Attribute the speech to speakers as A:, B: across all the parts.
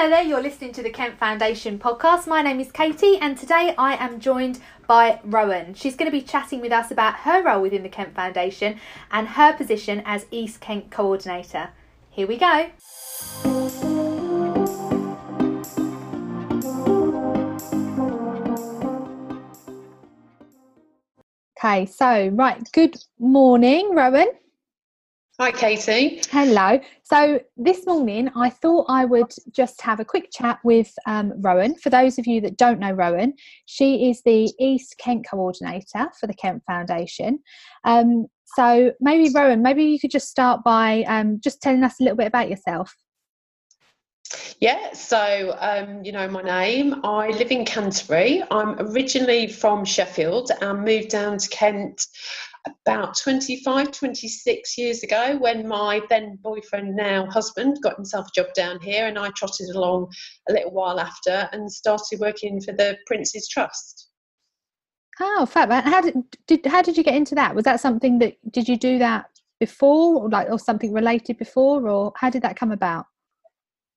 A: Hello there, you're listening to the Kent Foundation podcast. My name is Katie, and today I am joined by Rowan. She's going to be chatting with us about her role within the Kent Foundation and her position as East Kent Coordinator. Here we go. Okay, so right, good morning, Rowan.
B: Hi, Katie.
A: Hello. So this morning, I thought I would just have a quick chat with um, Rowan. For those of you that don't know Rowan, she is the East Kent coordinator for the Kent Foundation. Um, so maybe Rowan, maybe you could just start by um, just telling us a little bit about yourself.
B: Yeah, so um, you know my name. I live in Canterbury. I'm originally from Sheffield and moved down to Kent about 25, 26 years ago when my then boyfriend, now husband, got himself a job down here, and I trotted along a little while after and started working for the Prince's Trust.
A: Oh, fab! How did, did how did you get into that? Was that something that did you do that before, or like, or something related before, or how did that come about?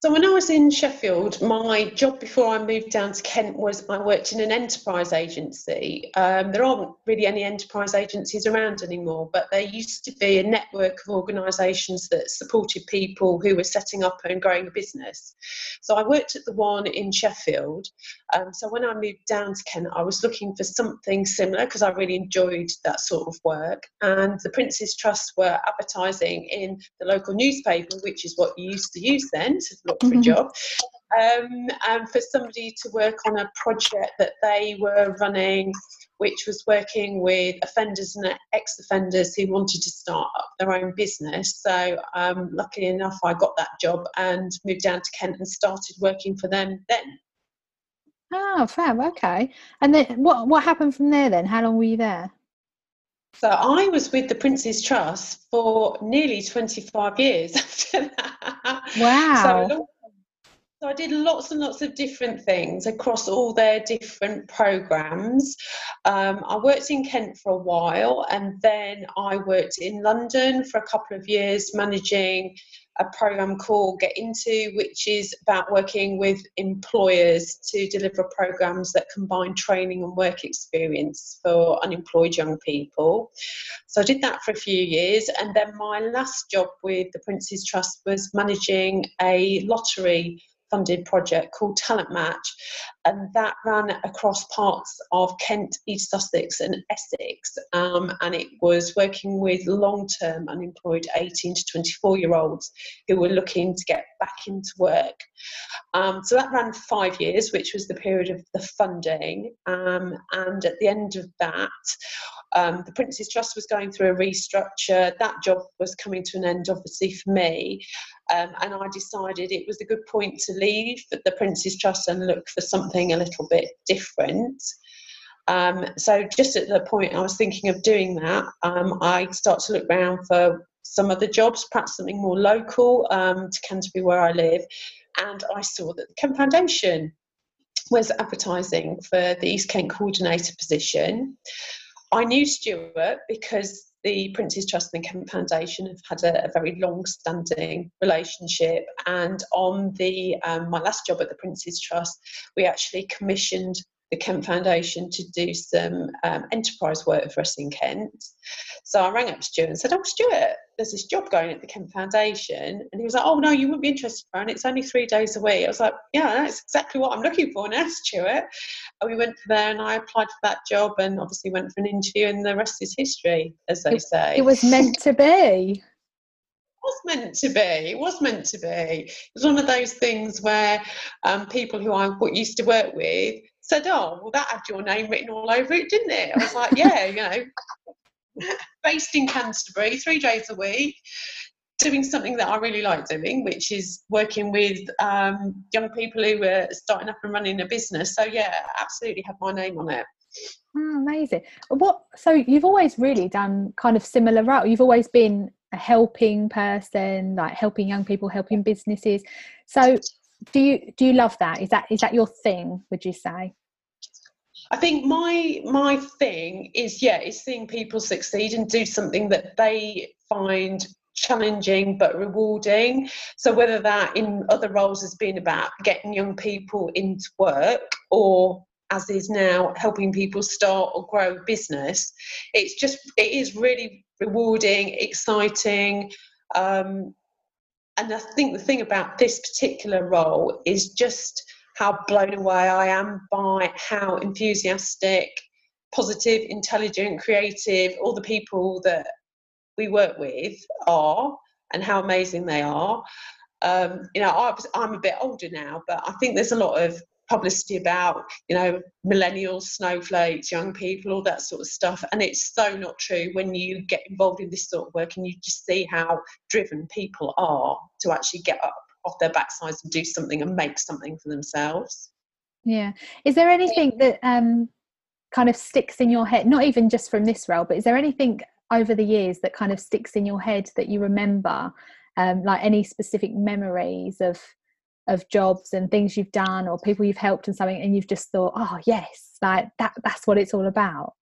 B: So when I was in Sheffield, my job before I moved down to Kent was I worked in an enterprise agency. Um, there aren't really any enterprise agencies around anymore, but there used to be a network of organisations that supported people who were setting up and growing a business. So I worked at the one in Sheffield. Um, so when I moved down to Kent, I was looking for something similar because I really enjoyed that sort of work. And the Prince's Trust were advertising in the local newspaper, which is what you used to use then to look for a mm-hmm. job. Um, and for somebody to work on a project that they were running, which was working with offenders and ex offenders who wanted to start up their own business. So, um, luckily enough, I got that job and moved down to Kent and started working for them then.
A: Oh, fab. Okay. And then what what happened from there then? How long were you there?
B: So I was with the Prince's Trust for nearly 25 years after that.
A: Wow.
B: So, so I did lots and lots of different things across all their different programs. Um, I worked in Kent for a while and then I worked in London for a couple of years managing a program called Get Into, which is about working with employers to deliver programs that combine training and work experience for unemployed young people. So I did that for a few years, and then my last job with the Prince's Trust was managing a lottery funded project called Talent Match, and that ran across parts of Kent, East Sussex, and Essex. Um, and it was working with long term unemployed 18 to 24 year olds who were looking to get back into work. Um, so that ran five years, which was the period of the funding. Um, and at the end of that, um, the Prince's Trust was going through a restructure. That job was coming to an end, obviously, for me. Um, and I decided it was a good point to leave the Prince's Trust and look for something a little bit different. Um, so, just at the point I was thinking of doing that, um, I started to look around for some other jobs, perhaps something more local um, to Canterbury, where I live. And I saw that the Kent Foundation was advertising for the East Kent coordinator position. I knew Stuart because the Prince's Trust and Kent Foundation have had a, a very long-standing relationship, and on the um, my last job at the Prince's Trust, we actually commissioned the Kent Foundation to do some um, enterprise work for us in Kent. So I rang up Stuart and said, Oh, Stuart, there's this job going at the Kent Foundation. And he was like, Oh, no, you wouldn't be interested, Fran. It's only three days a week. I was like, Yeah, that's exactly what I'm looking for now, Stuart. And we went there and I applied for that job and obviously went for an interview, and the rest is history, as they say.
A: It was meant to be It
B: was meant to be. It was meant to be. It was one of those things where um, people who I used to work with said, "Oh, well, that had your name written all over it, didn't it?" I was like, "Yeah, you know, based in Canterbury, three days a week." Doing something that I really like doing, which is working with um, young people who are starting up and running a business. So yeah, absolutely have my name on it.
A: Oh, amazing. What? So you've always really done kind of similar route. You've always been a helping person, like helping young people, helping businesses. So do you do you love that? Is that is that your thing? Would you say?
B: I think my my thing is yeah, is seeing people succeed and do something that they find challenging but rewarding. So whether that in other roles has been about getting young people into work or as is now helping people start or grow business, it's just it is really rewarding, exciting. Um, and I think the thing about this particular role is just how blown away I am by how enthusiastic, positive, intelligent, creative all the people that we work with are and how amazing they are. Um, you know, I am a bit older now, but I think there's a lot of publicity about, you know, millennials, snowflakes, young people, all that sort of stuff. And it's so not true when you get involved in this sort of work and you just see how driven people are to actually get up off their backsides and do something and make something for themselves.
A: Yeah. Is there anything that um, kind of sticks in your head, not even just from this role, but is there anything over the years that kind of sticks in your head that you remember um, like any specific memories of of jobs and things you've done or people you've helped and something and you've just thought oh yes like that that's what it's all about.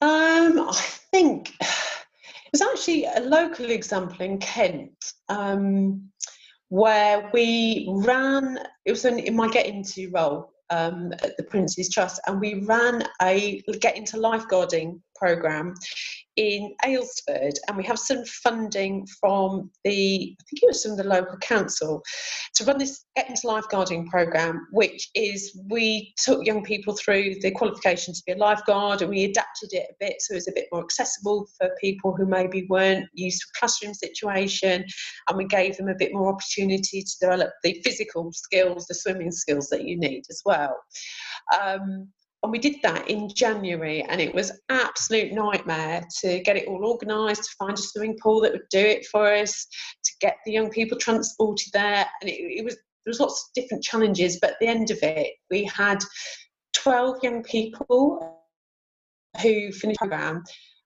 B: Um i think it was actually a local example in kent um, where we ran it was in, in my get into role um, at the Prince's Trust, and we ran a get into lifeguarding program in Aylesford, and we have some funding from the, I think it was from the local council, to run this into Lifeguarding program, which is we took young people through the qualification to be a lifeguard, and we adapted it a bit so it was a bit more accessible for people who maybe weren't used to a classroom situation, and we gave them a bit more opportunity to develop the physical skills, the swimming skills that you need as well. Um, and we did that in January, and it was absolute nightmare to get it all organised, to find a swimming pool that would do it for us, to get the young people transported there, and it, it was there was lots of different challenges. But at the end of it, we had twelve young people who finished the program.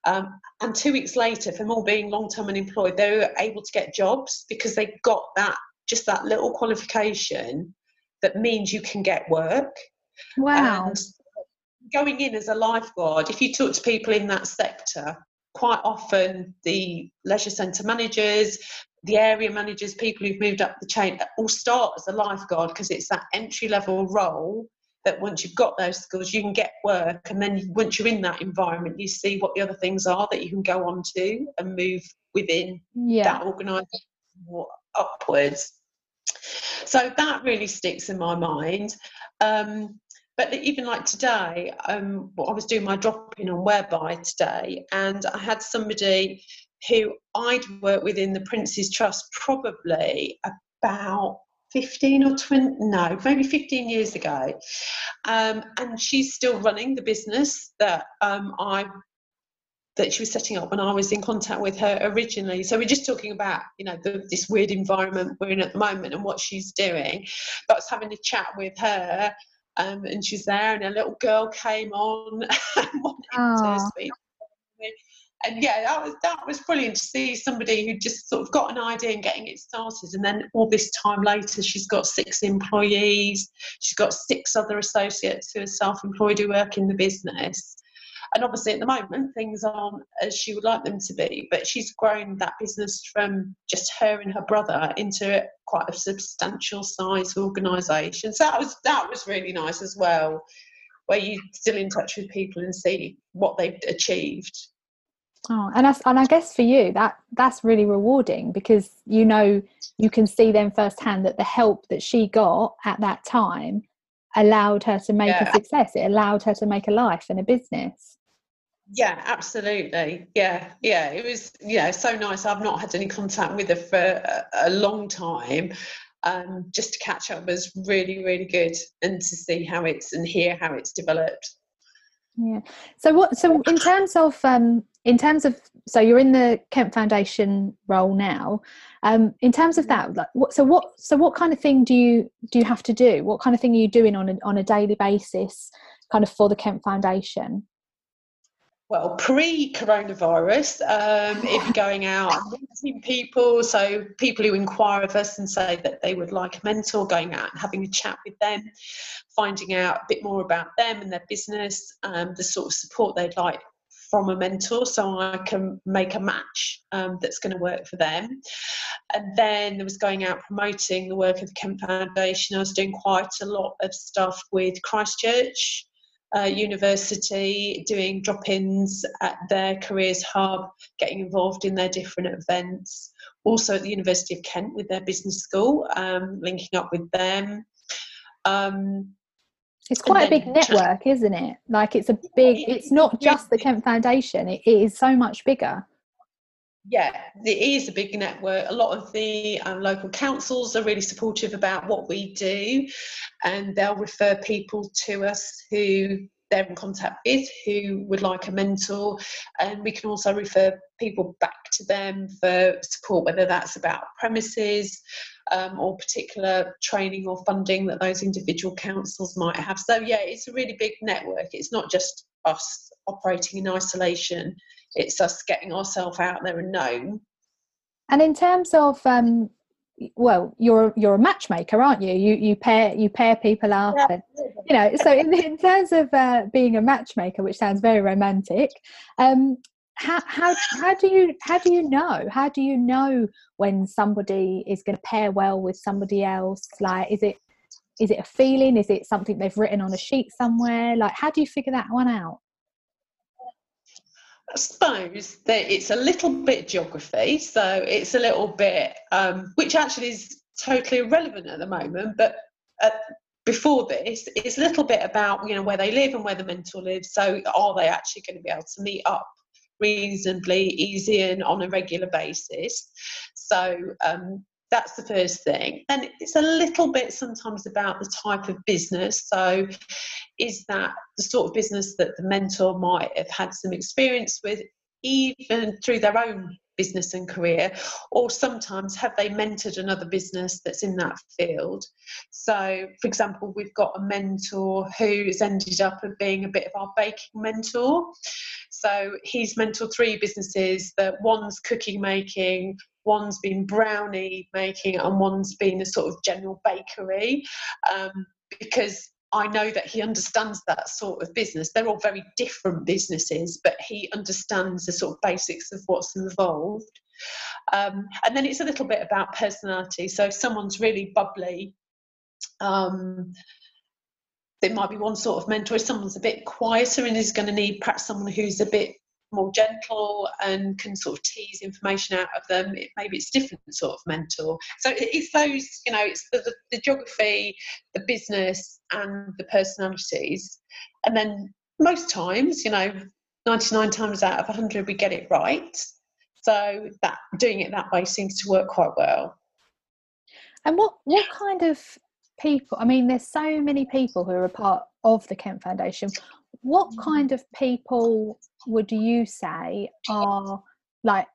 B: Um, and two weeks later, from all being long-term unemployed, they were able to get jobs because they got that just that little qualification that means you can get work.
A: Wow. And
B: going in as a lifeguard, if you talk to people in that sector, quite often the leisure centre managers, the area managers, people who've moved up the chain, all start as a lifeguard because it's that entry level role that once you've got those skills, you can get work. And then once you're in that environment, you see what the other things are that you can go on to and move within yeah. that organisation upwards. So that really sticks in my mind. Um, but even like today, um, I was doing my drop in on Whereby today, and I had somebody who I'd worked with in the Prince's Trust probably about 15 or 20, no, maybe 15 years ago. Um, and she's still running the business that um, I that she was setting up when I was in contact with her originally. So we're just talking about, you know, the, this weird environment we're in at the moment and what she's doing. But I was having a chat with her um, and she's there, and a little girl came on and wanted to speak. And yeah, that was that was brilliant to see somebody who just sort of got an idea and getting it started, and then all this time later, she's got six employees, she's got six other associates who are self-employed who work in the business, and obviously, at the moment, things aren't as she would like them to be. But she's grown that business from just her and her brother into quite a substantial size organisation. So that was that was really nice as well, where you're still in touch with people and see what they've achieved.
A: Oh, and I, and I guess for you that that's really rewarding because you know you can see them firsthand that the help that she got at that time allowed her to make yeah. a success. It allowed her to make a life and a business.
B: Yeah, absolutely. Yeah, yeah. It was, yeah, so nice. I've not had any contact with her for a, a long time. Um, just to catch up was really, really good, and to see how it's and hear how it's developed.
A: Yeah. So what? So in terms of um, in terms of so you're in the Kent Foundation role now. Um, in terms of that, like, what, so what? So what kind of thing do you do you have to do? What kind of thing are you doing on a, on a daily basis, kind of for the Kent Foundation?
B: Well, pre-coronavirus, um, if going out meeting people, so people who inquire of us and say that they would like a mentor, going out and having a chat with them, finding out a bit more about them and their business, um, the sort of support they'd like from a mentor so I can make a match um, that's going to work for them. And then there was going out promoting the work of the Kent Foundation. I was doing quite a lot of stuff with Christ Church uh, University, doing drop ins at their careers hub, getting involved in their different events. Also at the University of Kent with their business school, um, linking up with them. Um,
A: it's quite a big network, isn't it? Like it's a big, it's not just the Kent Foundation, it is so much bigger.
B: Yeah, it is a big network. A lot of the um, local councils are really supportive about what we do, and they'll refer people to us who they're in contact with who would like a mentor, and we can also refer people back to them for support, whether that's about premises um, or particular training or funding that those individual councils might have. So, yeah, it's a really big network. It's not just us operating in isolation, it's us getting ourselves out there and known.
A: And in terms of um, well you're you're a matchmaker aren't you? You you pair you pair people up yeah. and, you know so in, in terms of uh, being a matchmaker which sounds very romantic um how, how how do you how do you know? How do you know when somebody is going to pair well with somebody else? Like is it is it a feeling? Is it something they've written on a sheet somewhere? Like how do you figure that one out
B: I suppose that it's a little bit geography, so it's a little bit, um, which actually is totally irrelevant at the moment, but uh, before this, it's a little bit about you know where they live and where the mentor lives. So are they actually going to be able to meet up reasonably easy and on a regular basis? So um, that's the first thing. And it's a little bit sometimes about the type of business. So, is that the sort of business that the mentor might have had some experience with, even through their own business and career, or sometimes have they mentored another business that's in that field? So, for example, we've got a mentor who's ended up being a bit of our baking mentor. So, he's mentored three businesses that one's cooking making, one's been brownie making and one's been a sort of general bakery um, because I know that he understands that sort of business. They're all very different businesses, but he understands the sort of basics of what's involved. Um, and then it's a little bit about personality. So if someone's really bubbly, um, there might be one sort of mentor. If someone's a bit quieter and is going to need perhaps someone who's a bit more gentle and can sort of tease information out of them. It, maybe it's different sort of mentor. So it's those, you know, it's the, the, the geography, the business, and the personalities. And then most times, you know, 99 times out of 100, we get it right. So that doing it that way seems to work quite well.
A: And what what kind of people? I mean, there's so many people who are a part of the Kent Foundation. What mm. kind of people would you say are like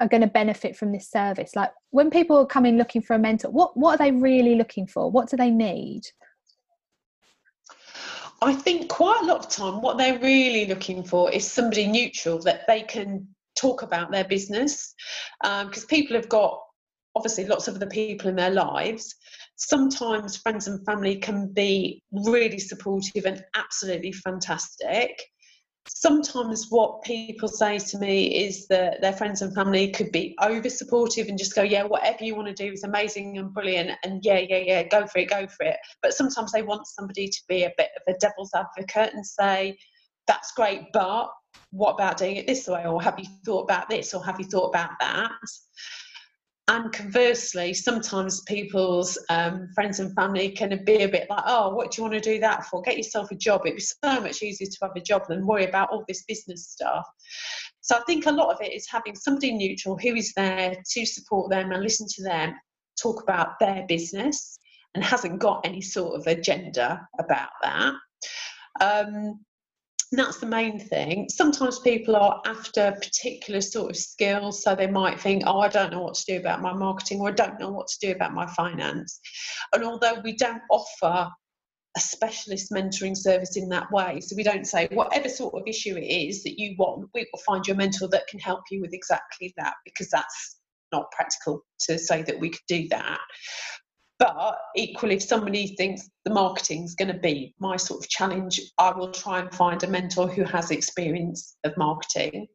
A: are going to benefit from this service? Like when people are coming looking for a mentor what what are they really looking for? What do they need?
B: I think quite a lot of time what they're really looking for is somebody neutral that they can talk about their business because um, people have got obviously lots of other people in their lives. Sometimes friends and family can be really supportive and absolutely fantastic sometimes what people say to me is that their friends and family could be over supportive and just go yeah whatever you want to do is amazing and brilliant and yeah yeah yeah go for it go for it. But sometimes they want somebody to be a bit of a devil's advocate and say that's great but what about doing it this way? Or have you thought about this? Or have you thought about that and conversely, sometimes people's um, friends and family can be a bit like, oh, what do you want to do that for? Get yourself a job. It'd be so much easier to have a job than worry about all this business stuff. So I think a lot of it is having somebody neutral who is there to support them and listen to them talk about their business and hasn't got any sort of agenda about that. Um, that's the main thing. Sometimes people are after particular sort of skills, so they might think, oh, I don't know what to do about my marketing, or I don't know what to do about my finance. And although we don't offer a specialist mentoring service in that way, so we don't say whatever sort of issue it is that you want, we will find you a mentor that can help you with exactly that, because that's not practical to say that we could do that. But equally, if somebody thinks the marketing's going to be my sort of challenge, I will try and find a mentor who has experience of marketing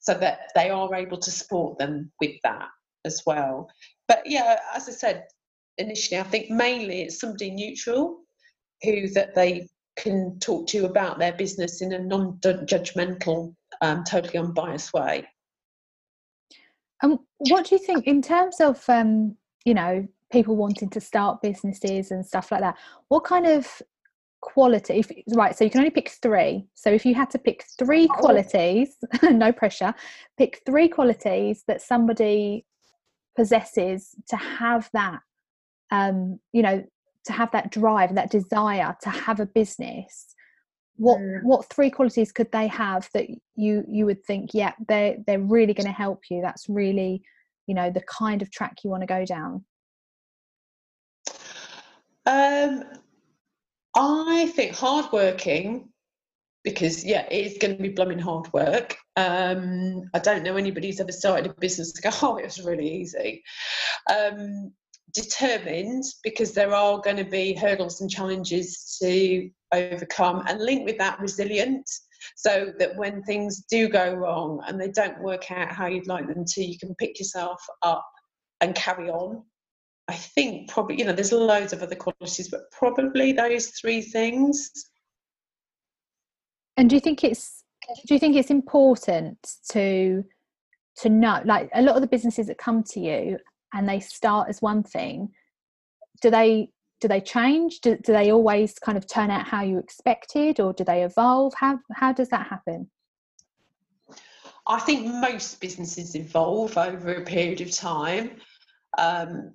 B: so that they are able to support them with that as well. But yeah, as I said initially, I think mainly it's somebody neutral who that they can talk to about their business in a non-judgmental, um, totally unbiased way.
A: And what do you think in terms of um, you know people wanting to start businesses and stuff like that? What kind of quality if, right so you can only pick three so if you had to pick three qualities no pressure pick three qualities that somebody possesses to have that um you know to have that drive that desire to have a business what mm. what three qualities could they have that you you would think yeah they they're really going to help you that's really you know the kind of track you want to go down
B: um i think hardworking because yeah it is going to be blooming hard work. Um i don't know anybody who's ever started a business to go oh it was really easy. Um determined because there are going to be hurdles and challenges to overcome and link with that resilient so that when things do go wrong and they don't work out how you'd like them to you can pick yourself up and carry on i think probably you know there's loads of other qualities but probably those three things.
A: And do you think it's do you think it's important to to know like a lot of the businesses that come to you and they start as one thing do they do they change? Do, do they always kind of turn out how you expected or do they evolve? How how does that happen?
B: I think most businesses evolve over a period of time. Um,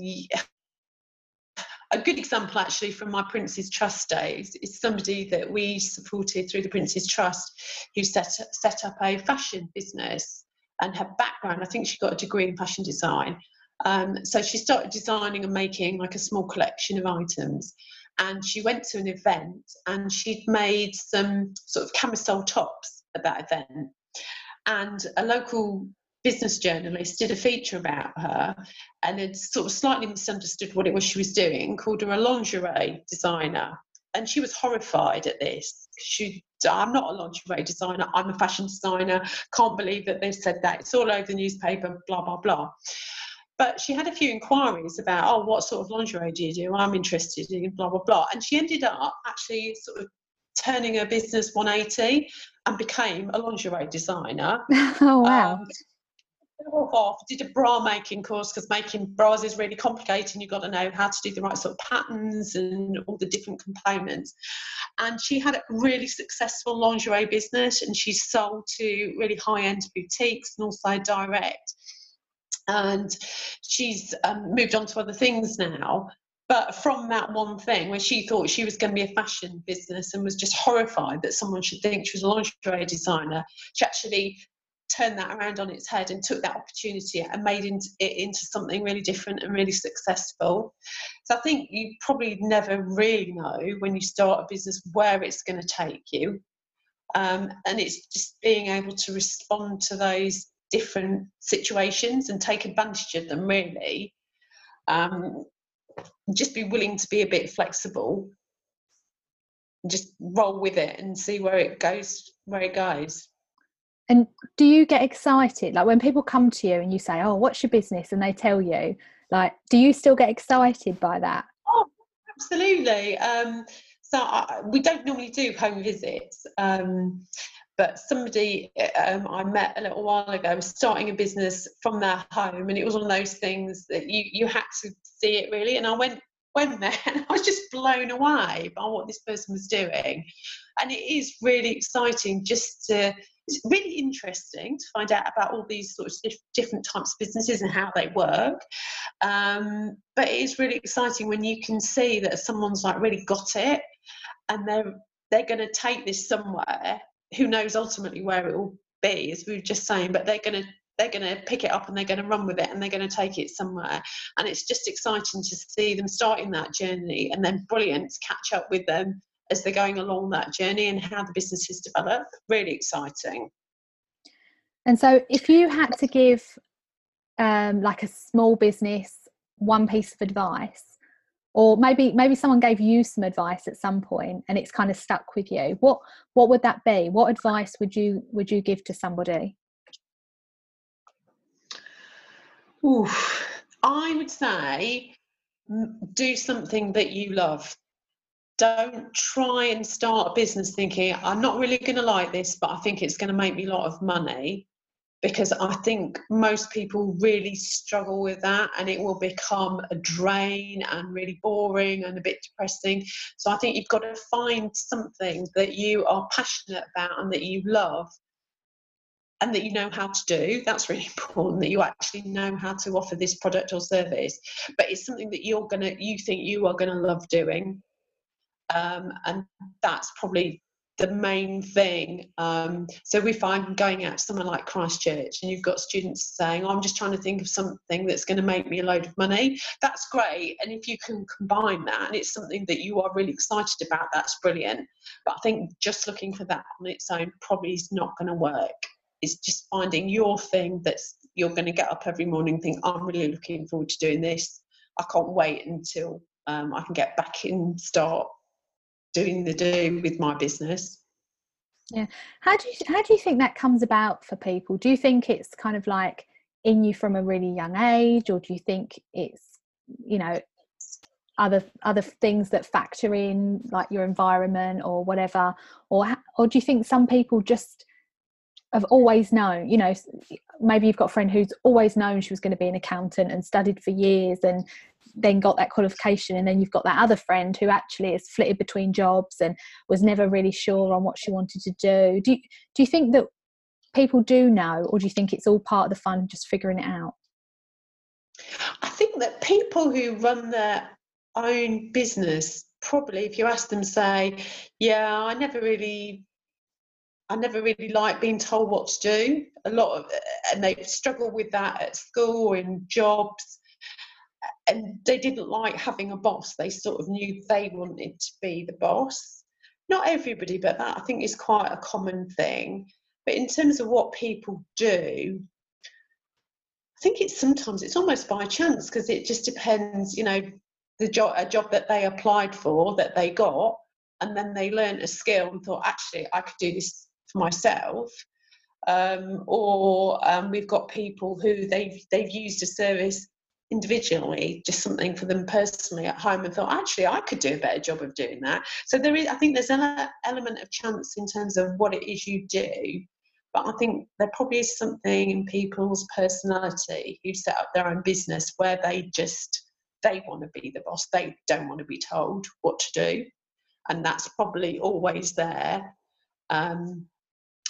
B: a good example actually from my prince's trust days is somebody that we supported through the prince's trust who set, set up a fashion business and her background, I think she got a degree in fashion design. Um, so she started designing and making like a small collection of items. And she went to an event and she'd made some sort of camisole tops at that event. And a local business journalist did a feature about her and had sort of slightly misunderstood what it was she was doing, called her a lingerie designer. And she was horrified at this. She I'm not a lingerie designer, I'm a fashion designer. Can't believe that they said that. It's all over the newspaper, blah, blah, blah. But she had a few inquiries about, oh, what sort of lingerie do you do? I'm interested in blah, blah, blah. And she ended up actually sort of turning her business 180 and became a lingerie designer.
A: oh, wow. Um,
B: off, did a bra making course because making bras is really complicated and you've got to know how to do the right sort of patterns and all the different components. And she had a really successful lingerie business and she sold to really high end boutiques and also direct. And she's um, moved on to other things now. But from that one thing where she thought she was going to be a fashion business and was just horrified that someone should think she was a lingerie designer, she actually turned that around on its head and took that opportunity and made it into something really different and really successful. So I think you probably never really know when you start a business where it's going to take you. Um, and it's just being able to respond to those different situations and take advantage of them really. Um, just be willing to be a bit flexible. Just roll with it and see where it goes, where it goes.
A: And do you get excited? Like when people come to you and you say, Oh, what's your business? And they tell you, like, do you still get excited by that?
B: Oh, absolutely. Um, so I, we don't normally do home visits. Um, but somebody um, I met a little while ago was starting a business from their home, and it was one of those things that you you had to see it really. And I went went there, and I was just blown away by what this person was doing, and it is really exciting just to it's really interesting to find out about all these sort of different types of businesses and how they work. Um, but it is really exciting when you can see that someone's like really got it, and they're they're going to take this somewhere. Who knows ultimately where it will be, as we were just saying, but they're going to they're going to pick it up and they're going to run with it and they're going to take it somewhere. And it's just exciting to see them starting that journey and then brilliant to catch up with them as they're going along that journey and how the business has developed. Really exciting.
A: And so, if you had to give um, like a small business one piece of advice or maybe maybe someone gave you some advice at some point and it's kind of stuck with you what what would that be what advice would you would you give to somebody
B: Oof. i would say do something that you love don't try and start a business thinking i'm not really going to like this but i think it's going to make me a lot of money because I think most people really struggle with that and it will become a drain and really boring and a bit depressing. So I think you've got to find something that you are passionate about and that you love and that you know how to do. That's really important that you actually know how to offer this product or service. But it's something that you're gonna you think you are gonna love doing. Um, and that's probably the main thing. Um, so we I'm going out to somewhere like Christ Church and you've got students saying, oh, I'm just trying to think of something that's going to make me a load of money, that's great. And if you can combine that and it's something that you are really excited about, that's brilliant. But I think just looking for that on its own probably is not going to work. It's just finding your thing that's you're going to get up every morning and think, I'm really looking forward to doing this. I can't wait until um, I can get back in, start doing the do with my business.
A: Yeah. How do you how do you think that comes about for people? Do you think it's kind of like in you from a really young age, or do you think it's you know other other things that factor in like your environment or whatever, or or do you think some people just have always known you know maybe you've got a friend who's always known she was going to be an accountant and studied for years and then got that qualification and then you've got that other friend who actually is flitted between jobs and was never really sure on what she wanted to do do you, do you think that people do know or do you think it's all part of the fun just figuring it out
B: i think that people who run their own business probably if you ask them say yeah i never really I never really like being told what to do. A lot of, and they struggle with that at school in jobs and they didn't like having a boss. They sort of knew they wanted to be the boss. Not everybody, but that I think is quite a common thing. But in terms of what people do, I think it's sometimes it's almost by chance because it just depends. You know, the job a job that they applied for that they got, and then they learned a skill and thought, actually, I could do this for myself. Um, or um, we've got people who they've they've used a service individually, just something for them personally at home, and thought, actually, I could do a better job of doing that. So there is, I think, there's an element of chance in terms of what it is you do. But I think there probably is something in people's personality who set up their own business where they just they want to be the boss. They don't want to be told what to do, and that's probably always there. Um,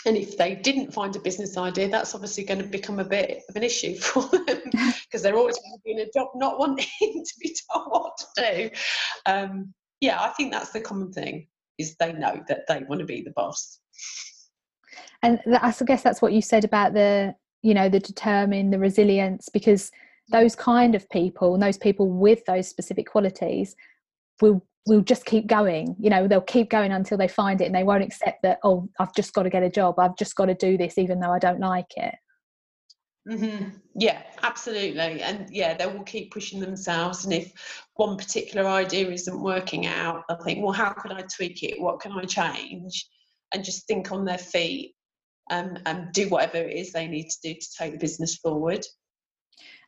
B: and if they didn't find a business idea, that's obviously going to become a bit of an issue for them because they're always going to be in a job not wanting to be told what to do. Um, yeah, I think that's the common thing is they know that they want to be the boss.
A: And I guess that's what you said about the, you know, the determined, the resilience, because those kind of people and those people with those specific qualities will will just keep going. You know they'll keep going until they find it and they won't accept that oh i've just got to get a job. I've just got to do this even though i don't like it.
B: Mm-hmm. yeah absolutely. And yeah they will keep pushing themselves. And if one particular idea isn't working out i think well how can i tweak it? What can i change? And just think on their feet um, and do whatever it is they need to do to take the business forward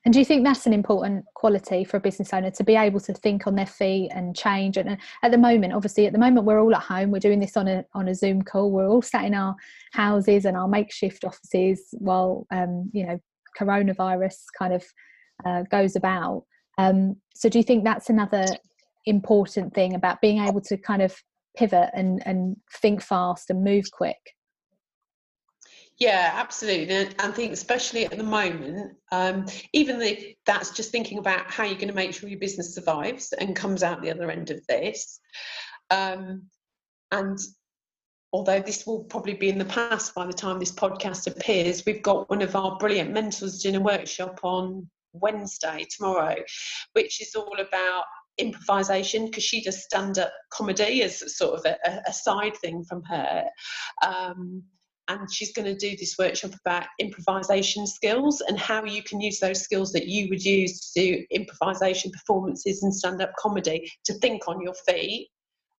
A: and do you think that's an important quality for a business owner to be able to think on their feet and change? And at the moment, obviously, at the moment we're all at home. We're doing this on a on a Zoom call. We're all sat in our houses and our makeshift offices while um, you know coronavirus kind of uh, goes about. Um, so, do you think that's another important thing about being able to kind of pivot and and think fast and move quick?
B: Yeah, absolutely. And I think, especially at the moment, um, even if that's just thinking about how you're going to make sure your business survives and comes out the other end of this. Um, and although this will probably be in the past by the time this podcast appears, we've got one of our brilliant mentors doing a workshop on Wednesday, tomorrow, which is all about improvisation because she does stand up comedy as sort of a, a side thing from her. Um, and she's going to do this workshop about improvisation skills and how you can use those skills that you would use to do improvisation performances and stand up comedy to think on your feet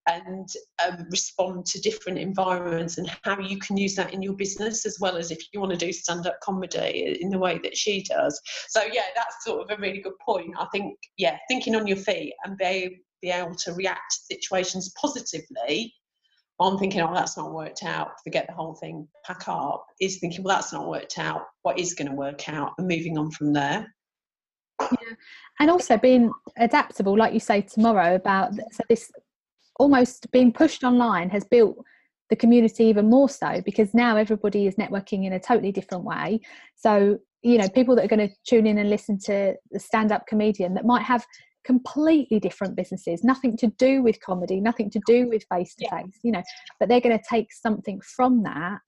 B: and um, respond to different environments and how you can use that in your business as well as if you want to do stand up comedy in the way that she does. So, yeah, that's sort of a really good point. I think, yeah, thinking on your feet and be, be able to react to situations positively. I'm thinking, oh, that's not worked out, forget the whole thing, pack up, is thinking, well, that's not worked out, what is going to work out, and moving on from there.
A: Yeah. And also being adaptable, like you say tomorrow about so this almost being pushed online has built the community even more so because now everybody is networking in a totally different way. So, you know, people that are going to tune in and listen to the stand up comedian that might have completely different businesses, nothing to do with comedy, nothing to do with face to face, you know, but they're going to take something from that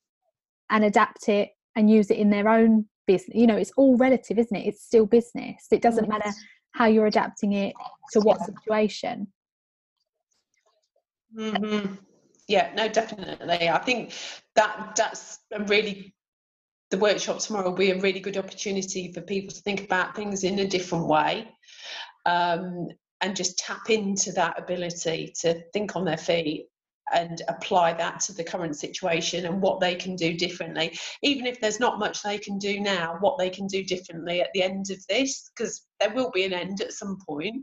A: and adapt it and use it in their own business. You know, it's all relative, isn't it? It's still business. It doesn't matter how you're adapting it to what situation.
B: Mm-hmm. Yeah, no, definitely. I think that that's a really the workshop tomorrow will be a really good opportunity for people to think about things in a different way um, and just tap into that ability to think on their feet and apply that to the current situation and what they can do differently even if there's not much they can do now what they can do differently at the end of this because there will be an end at some point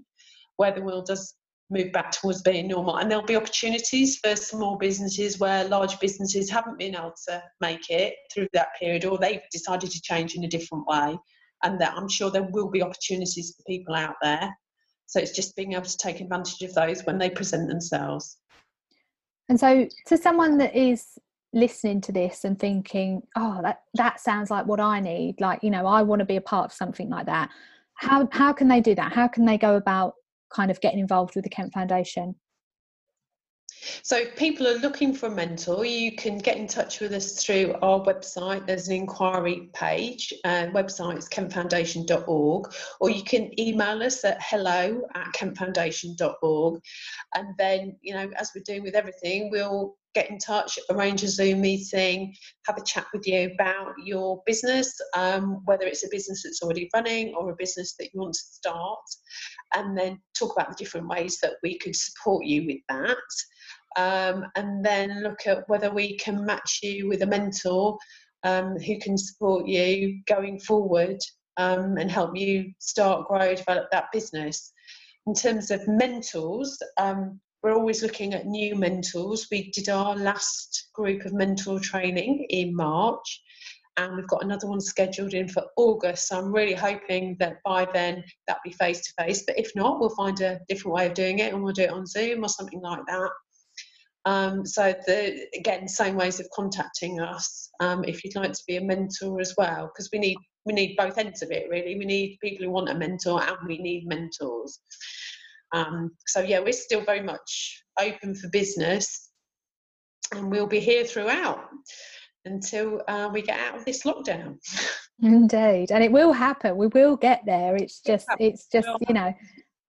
B: where the world does move back towards being normal. And there'll be opportunities for small businesses where large businesses haven't been able to make it through that period or they've decided to change in a different way. And that I'm sure there will be opportunities for people out there. So it's just being able to take advantage of those when they present themselves.
A: And so, to someone that is listening to this and thinking, oh, that, that sounds like what I need, like, you know, I want to be a part of something like that. How, how can they do that? How can they go about kind of getting involved with the Kent Foundation?
B: So, if people are looking for a mentor, you can get in touch with us through our website. There's an inquiry page. Uh, website is kentfoundation.org, or you can email us at hello at kentfoundation.org. And then, you know, as we're doing with everything, we'll get in touch, arrange a Zoom meeting, have a chat with you about your business, um, whether it's a business that's already running or a business that you want to start, and then talk about the different ways that we could support you with that. Um, and then look at whether we can match you with a mentor um, who can support you going forward um, and help you start, grow, develop that business. In terms of mentors, um, we're always looking at new mentors. We did our last group of mentor training in March, and we've got another one scheduled in for August. So I'm really hoping that by then that'll be face to face. But if not, we'll find a different way of doing it, and we'll do it on Zoom or something like that. Um, so the again, same ways of contacting us um, if you'd like to be a mentor as well, because we need we need both ends of it really. We need people who want a mentor, and we need mentors. Um, so yeah, we're still very much open for business, and we'll be here throughout until uh, we get out of this lockdown.
A: Indeed, and it will happen. We will get there. It's just, it's just, you know,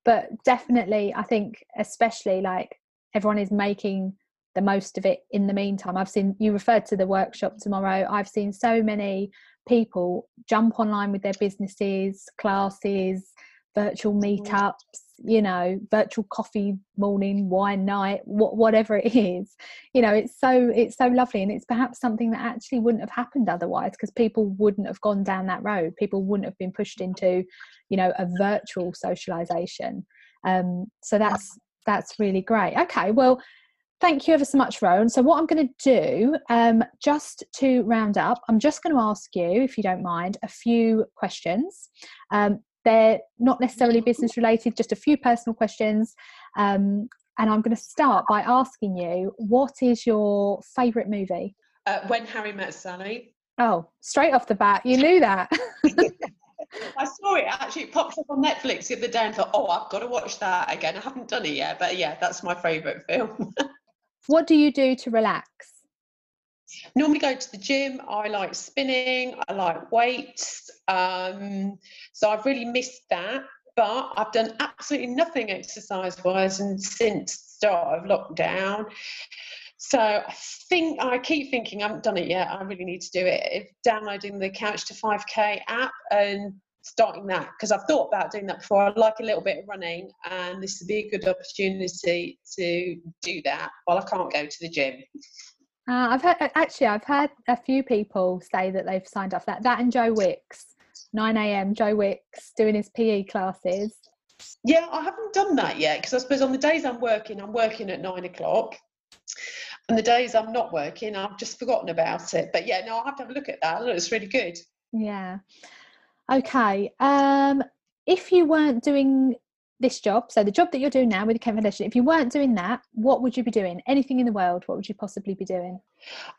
A: but definitely, I think, especially like everyone is making the most of it in the meantime. I've seen you referred to the workshop tomorrow. I've seen so many people jump online with their businesses, classes, virtual meetups you know virtual coffee morning wine night what, whatever it is. You know it's so it's so lovely and it's perhaps something that actually wouldn't have happened otherwise because people wouldn't have gone down that road. People wouldn't have been pushed into you know a virtual socialization. Um so that's that's really great. Okay well Thank you ever so much, Rowan. So, what I'm going to do, um, just to round up, I'm just going to ask you, if you don't mind, a few questions. Um, they're not necessarily business related, just a few personal questions. Um, and I'm going to start by asking you, what is your favourite movie?
B: Uh, when Harry Met Sally.
A: Oh, straight off the bat, you knew that.
B: I saw it actually. It popped up on Netflix the other day and thought, oh, I've got to watch that again. I haven't done it yet, but yeah, that's my favourite film.
A: what do you do to relax?
B: Normally go to the gym. I like spinning. I like weights. Um, so I've really missed that. But I've done absolutely nothing exercise wise and since start of lockdown. So I think I keep thinking I haven't done it yet. I really need to do it. Downloading the Couch to 5K app and starting that because I've thought about doing that before. I like a little bit of running, and this would be a good opportunity to do that while I can't go to the gym.
A: Uh, I've heard actually I've heard a few people say that they've signed up for that. That and Joe Wicks, 9 a.m. Joe Wicks doing his PE classes.
B: Yeah, I haven't done that yet because I suppose on the days I'm working, I'm working at nine o'clock. And the days I'm not working, I've just forgotten about it. But yeah, no, I'll have to have a look at that. Look, it's really good.
A: Yeah. Okay. Um, if you weren't doing this job, so the job that you're doing now with the Kent Foundation, if you weren't doing that, what would you be doing? Anything in the world, what would you possibly be doing?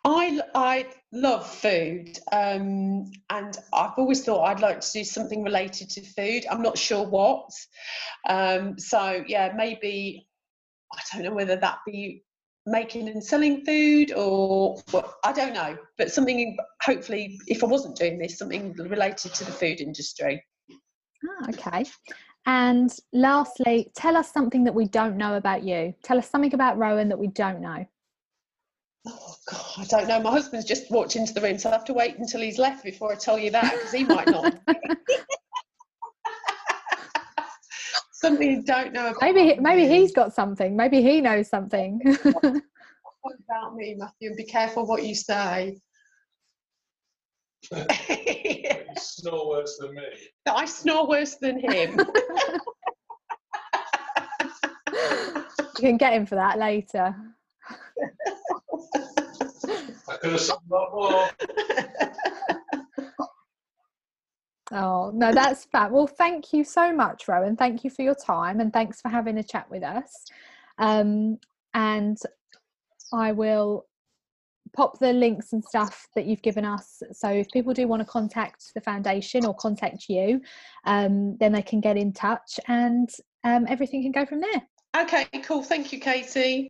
B: I, I love food um, and I've always thought I'd like to do something related to food. I'm not sure what. Um, so, yeah, maybe, I don't know whether that be making and selling food or well, I don't know, but something hopefully, if I wasn't doing this, something related to the food industry.
A: Ah, okay. And lastly, tell us something that we don't know about you. Tell us something about Rowan that we don't know.
B: Oh God, I don't know. My husband's just walked into the room, so I have to wait until he's left before I tell you that because he might not. something you don't know.
A: maybe maybe he's got something. Maybe he knows something.
B: what about me, Matthew? And be careful what you say.
C: You snore worse than me.
B: I snore worse than him.
A: you can get him for that later.
C: I could have said a lot more.
A: Oh, no, that's fab. Well, thank you so much, Rowan. Thank you for your time and thanks for having a chat with us. Um, and I will pop the links and stuff that you've given us. So if people do want to contact the foundation or contact you, um, then they can get in touch and um, everything can go from there.
B: Okay, cool. Thank you, Katie.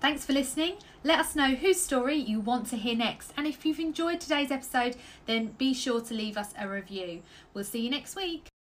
A: Thanks for listening. Let us know whose story you want to hear next. And if you've enjoyed today's episode, then be sure to leave us a review. We'll see you next week.